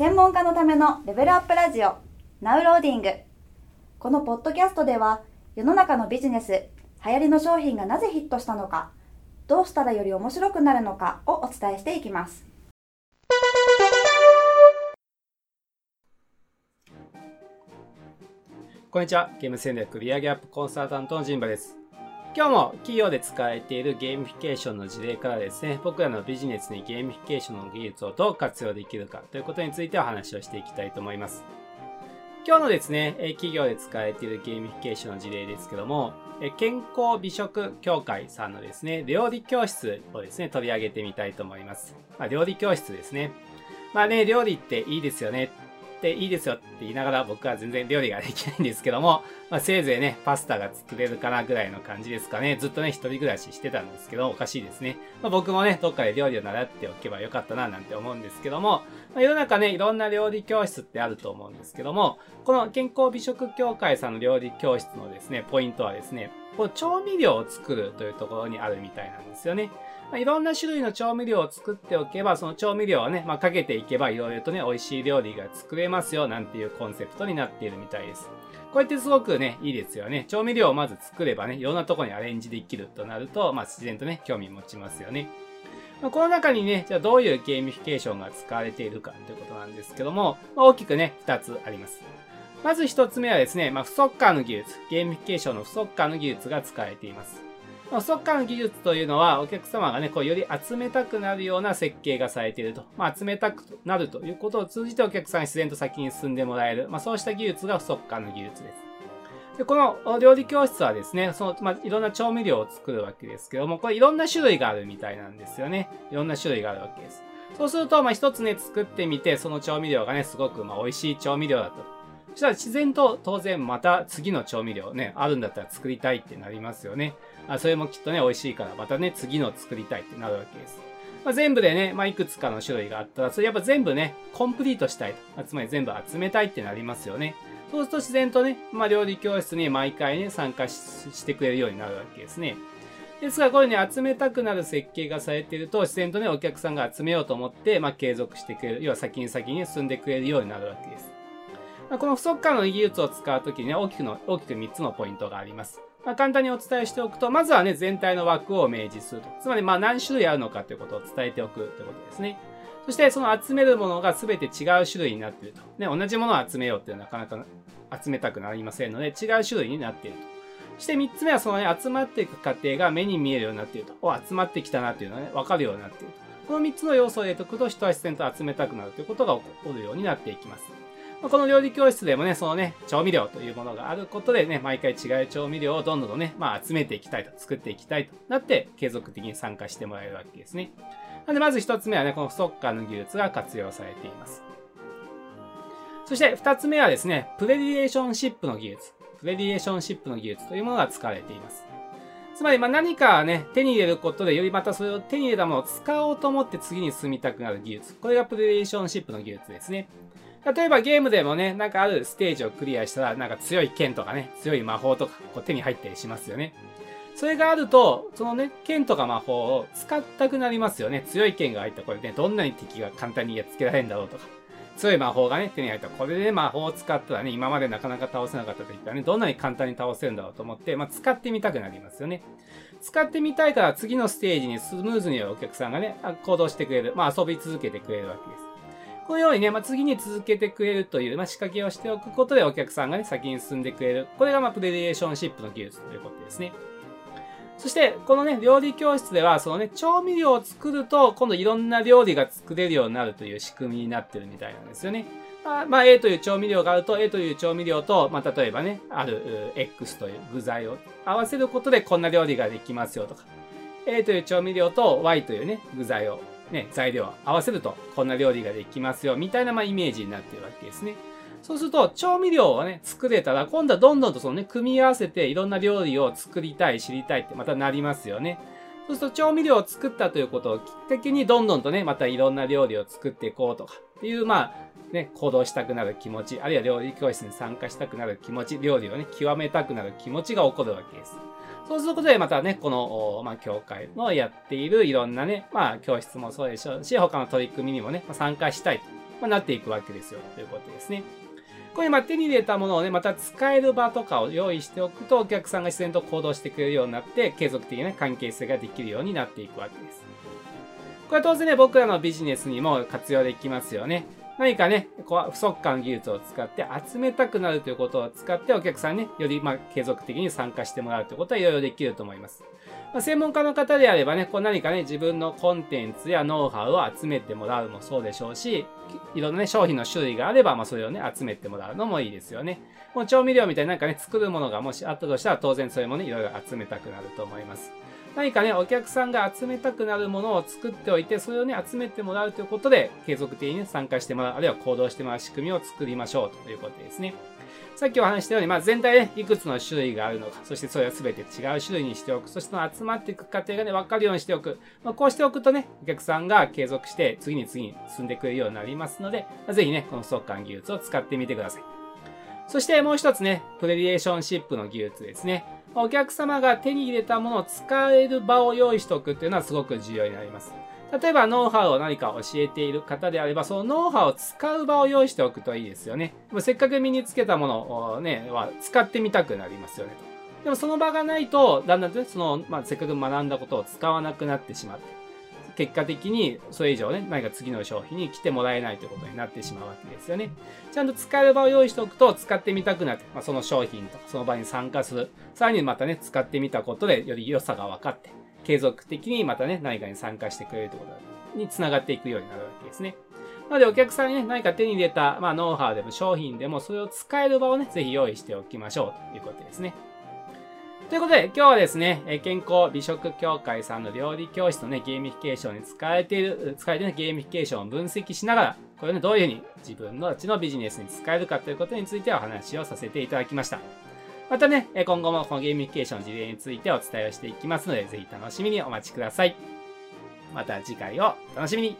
専門家のためのレベルアップラジオ now loading このポッドキャストでは世の中のビジネス流行りの商品がなぜヒットしたのかどうしたらより面白くなるのかをお伝えしていきますこんにちは。ゲーム戦略売上アップコンサルタントのジンバです。今日も企業で使われているゲーミフィケーションの事例からですね、僕らのビジネスにゲーミフィケーションの技術をどう活用できるかということについてお話をしていきたいと思います。今日のですね、企業で使われているゲーミフィケーションの事例ですけども、健康美食協会さんのですね、料理教室をですね、取り上げてみたいと思います。まあ、料理教室ですね。まあね、料理っていいですよねっていいですよって言いながら僕は全然料理ができないんですけども、まあ、せいぜいね、パスタが作れるかなぐらいの感じですかね。ずっとね、一人暮らししてたんですけど、おかしいですね。まあ、僕もね、どっかで料理を習っておけばよかったななんて思うんですけども、まあ、世の中ね、いろんな料理教室ってあると思うんですけども、この健康美食協会さんの料理教室のですね、ポイントはですね、この調味料を作るというところにあるみたいなんですよね。まあ、いろんな種類の調味料を作っておけば、その調味料をね、まあ、かけていけば、いろいろとね、美味しい料理が作れますよ、なんていうコンセプトになっているみたいです。こうやってすごくね、いいですよね。調味料をまず作ればね、いろんなとこにアレンジできるとなると、まあ、自然とね、興味持ちますよね。ま、この中にね、じゃあどういうゲーミフィケーションが使われているかということなんですけども、まあ、大きくね、二つあります。まず一つ目はですね、まあ、不足感の技術、ゲーミフィケーションの不足感の技術が使われています。まあ、不足感の技術というのは、お客様がね、こう、より集めたくなるような設計がされていると。まあ、集めたくなるということを通じてお客さんに自然と先に進んでもらえる。まあ、そうした技術が不足感の技術です。で、この料理教室はですね、その、まあ、いろんな調味料を作るわけですけども、これいろんな種類があるみたいなんですよね。いろんな種類があるわけです。そうすると、まあ、一つね、作ってみて、その調味料がね、すごく、まあ、美味しい調味料だと。そしたら自然と当然また次の調味料ね、あるんだったら作りたいってなりますよね。あそれもきっとね、美味しいからまたね、次の作りたいってなるわけです。まあ、全部でね、まあ、いくつかの種類があったら、それやっぱ全部ね、コンプリートしたい。つまり全部集めたいってなりますよね。そうすると自然とね、まあ、料理教室に毎回ね、参加してくれるようになるわけですね。ですが、これね、集めたくなる設計がされていると、自然とね、お客さんが集めようと思って、まあ、継続してくれる。要は先に先に進んでくれるようになるわけです。この不足感の技術を使うときにね、大きくの、大きく3つのポイントがあります。まあ、簡単にお伝えしておくと、まずはね、全体の枠を明示すると。つまり、まあ、何種類あるのかということを伝えておくということですね。そして、その集めるものが全て違う種類になっていると。ね、同じものを集めようっていうのはなかなか集めたくなりませんので、違う種類になっていると。そして3つ目は、そのね、集まっていく過程が目に見えるようになっていると。お、集まってきたなっていうのはね、わかるようになっていると。この3つの要素を入れておくと、人は自然と集めたくなるということが起こるようになっていきます。まこの料理教室でもね、そのね、調味料というものがあることでね、毎回違う調味料をどんどんね、まあ集めていきたいと、作っていきたいとなって、継続的に参加してもらえるわけですね。なんでまず一つ目はね、この不速感の技術が活用されています。そして二つ目はですね、プレディエーションシップの技術。プレディエーションシップの技術というものが使われています。つまり、まあ何かね、手に入れることで、よりまたそれを手に入れたものを使おうと思って次に進みたくなる技術。これがプレディエーションシップの技術ですね。例えばゲームでもね、なんかあるステージをクリアしたら、なんか強い剣とかね、強い魔法とかこう手に入ったりしますよね。それがあると、そのね、剣とか魔法を使ったくなりますよね。強い剣が入ったらこれね、どんなに敵が簡単にやっつけられるんだろうとか。強い魔法がね、手に入ったらこれで魔法を使ったらね、今までなかなか倒せなかった時からね、どんなに簡単に倒せるんだろうと思って、まあ、使ってみたくなりますよね。使ってみたいから次のステージにスムーズにお客さんがね、行動してくれる。まあ、遊び続けてくれるわけです。このようにね、まあ、次に続けてくれるという、まあ、仕掛けをしておくことでお客さんがね、先に進んでくれる。これが、まあ、プレディエーションシップの技術ということですね。そして、このね、料理教室では、そのね、調味料を作ると、今度いろんな料理が作れるようになるという仕組みになってるみたいなんですよね。まあ、まあ、A という調味料があると、A という調味料と、まあ、例えばね、ある X という具材を合わせることでこんな料理ができますよとか、A という調味料と Y というね、具材をね、材料を合わせるとこんな料理ができますよ、みたいなまあイメージになっているわけですね。そうすると、調味料をね、作れたら、今度はどんどんとそのね、組み合わせていろんな料理を作りたい、知りたいってまたなりますよね。そうすると、調味料を作ったということをきっかけに、どんどんとね、またいろんな料理を作っていこうとか、っていう、まあ、ね、行動したくなる気持ち、あるいは料理教室に参加したくなる気持ち、料理をね、極めたくなる気持ちが起こるわけです。そうすることで、またね、この、まあ、教会のやっているいろんなね、まあ、教室もそうでしょうし、他の取り組みにもね、まあ、参加したいとま、なっていくわけですよ。ということですね。これま手に入れたものをね、また使える場とかを用意しておくと、お客さんが自然と行動してくれるようになって、継続的な関係性ができるようになっていくわけです。これは当然ね、僕らのビジネスにも活用できますよね。何かね、こう不足感技術を使って集めたくなるということを使ってお客さん、ね、よりま継続的に参加してもらうということはいろいろできると思います。まあ、専門家の方であればね、こう何かね、自分のコンテンツやノウハウを集めてもらうもそうでしょうし、いろんなね、商品の種類があれば、まあそれをね、集めてもらうのもいいですよね。この調味料みたいになんかね、作るものがもしあったとしたら、当然それもね、いろいろ集めたくなると思います。何かね、お客さんが集めたくなるものを作っておいて、それをね、集めてもらうということで、継続的に、ね、参加してもらう、あるいは行動してもらう仕組みを作りましょうということですね。さっきお話したように、まあ、全体でいくつの種類があるのか、そしてそれを全て違う種類にしておく、そして集まっていく過程がね、分かるようにしておく。まあ、こうしておくとね、お客さんが継続して次に次に進んでくれるようになりますので、まあ、ぜひね、この速乾技術を使ってみてください。そしてもう一つね、プレリエーションシップの技術ですね。お客様が手に入れたものを使える場を用意しておくっていうのはすごく重要になります。例えば、ノウハウを何か教えている方であれば、そのノウハウを使う場を用意しておくといいですよね。せっかく身につけたものをね、は使ってみたくなりますよねと。でもその場がないと、だんだんその、まあ、せっかく学んだことを使わなくなってしまって、結果的にそれ以上ね、何か次の商品に来てもらえないということになってしまうわけですよね。ちゃんと使える場を用意しておくと、使ってみたくなって、まあ、その商品とかその場に参加する。さらにまたね、使ってみたことでより良さが分かって、継続的にまたね、何かに参加してくれるということにつながっていくようになるわけですね。なのでお客さんにね、何か手に入れた、まあ、ノウハウでも商品でもそれを使える場をね、ぜひ用意しておきましょうということですね。ということで、今日はですね、健康美食協会さんの料理教室のね、ゲーミフィケーションに使えている、使えている、ゲーミフィケーションを分析しながら、これをね、どういうふうに自分のうちのビジネスに使えるかということについてお話をさせていただきました。またね、今後もこのゲーミフィケーションの事例についてお伝えをしていきますので、ぜひ楽しみにお待ちください。また次回を楽しみに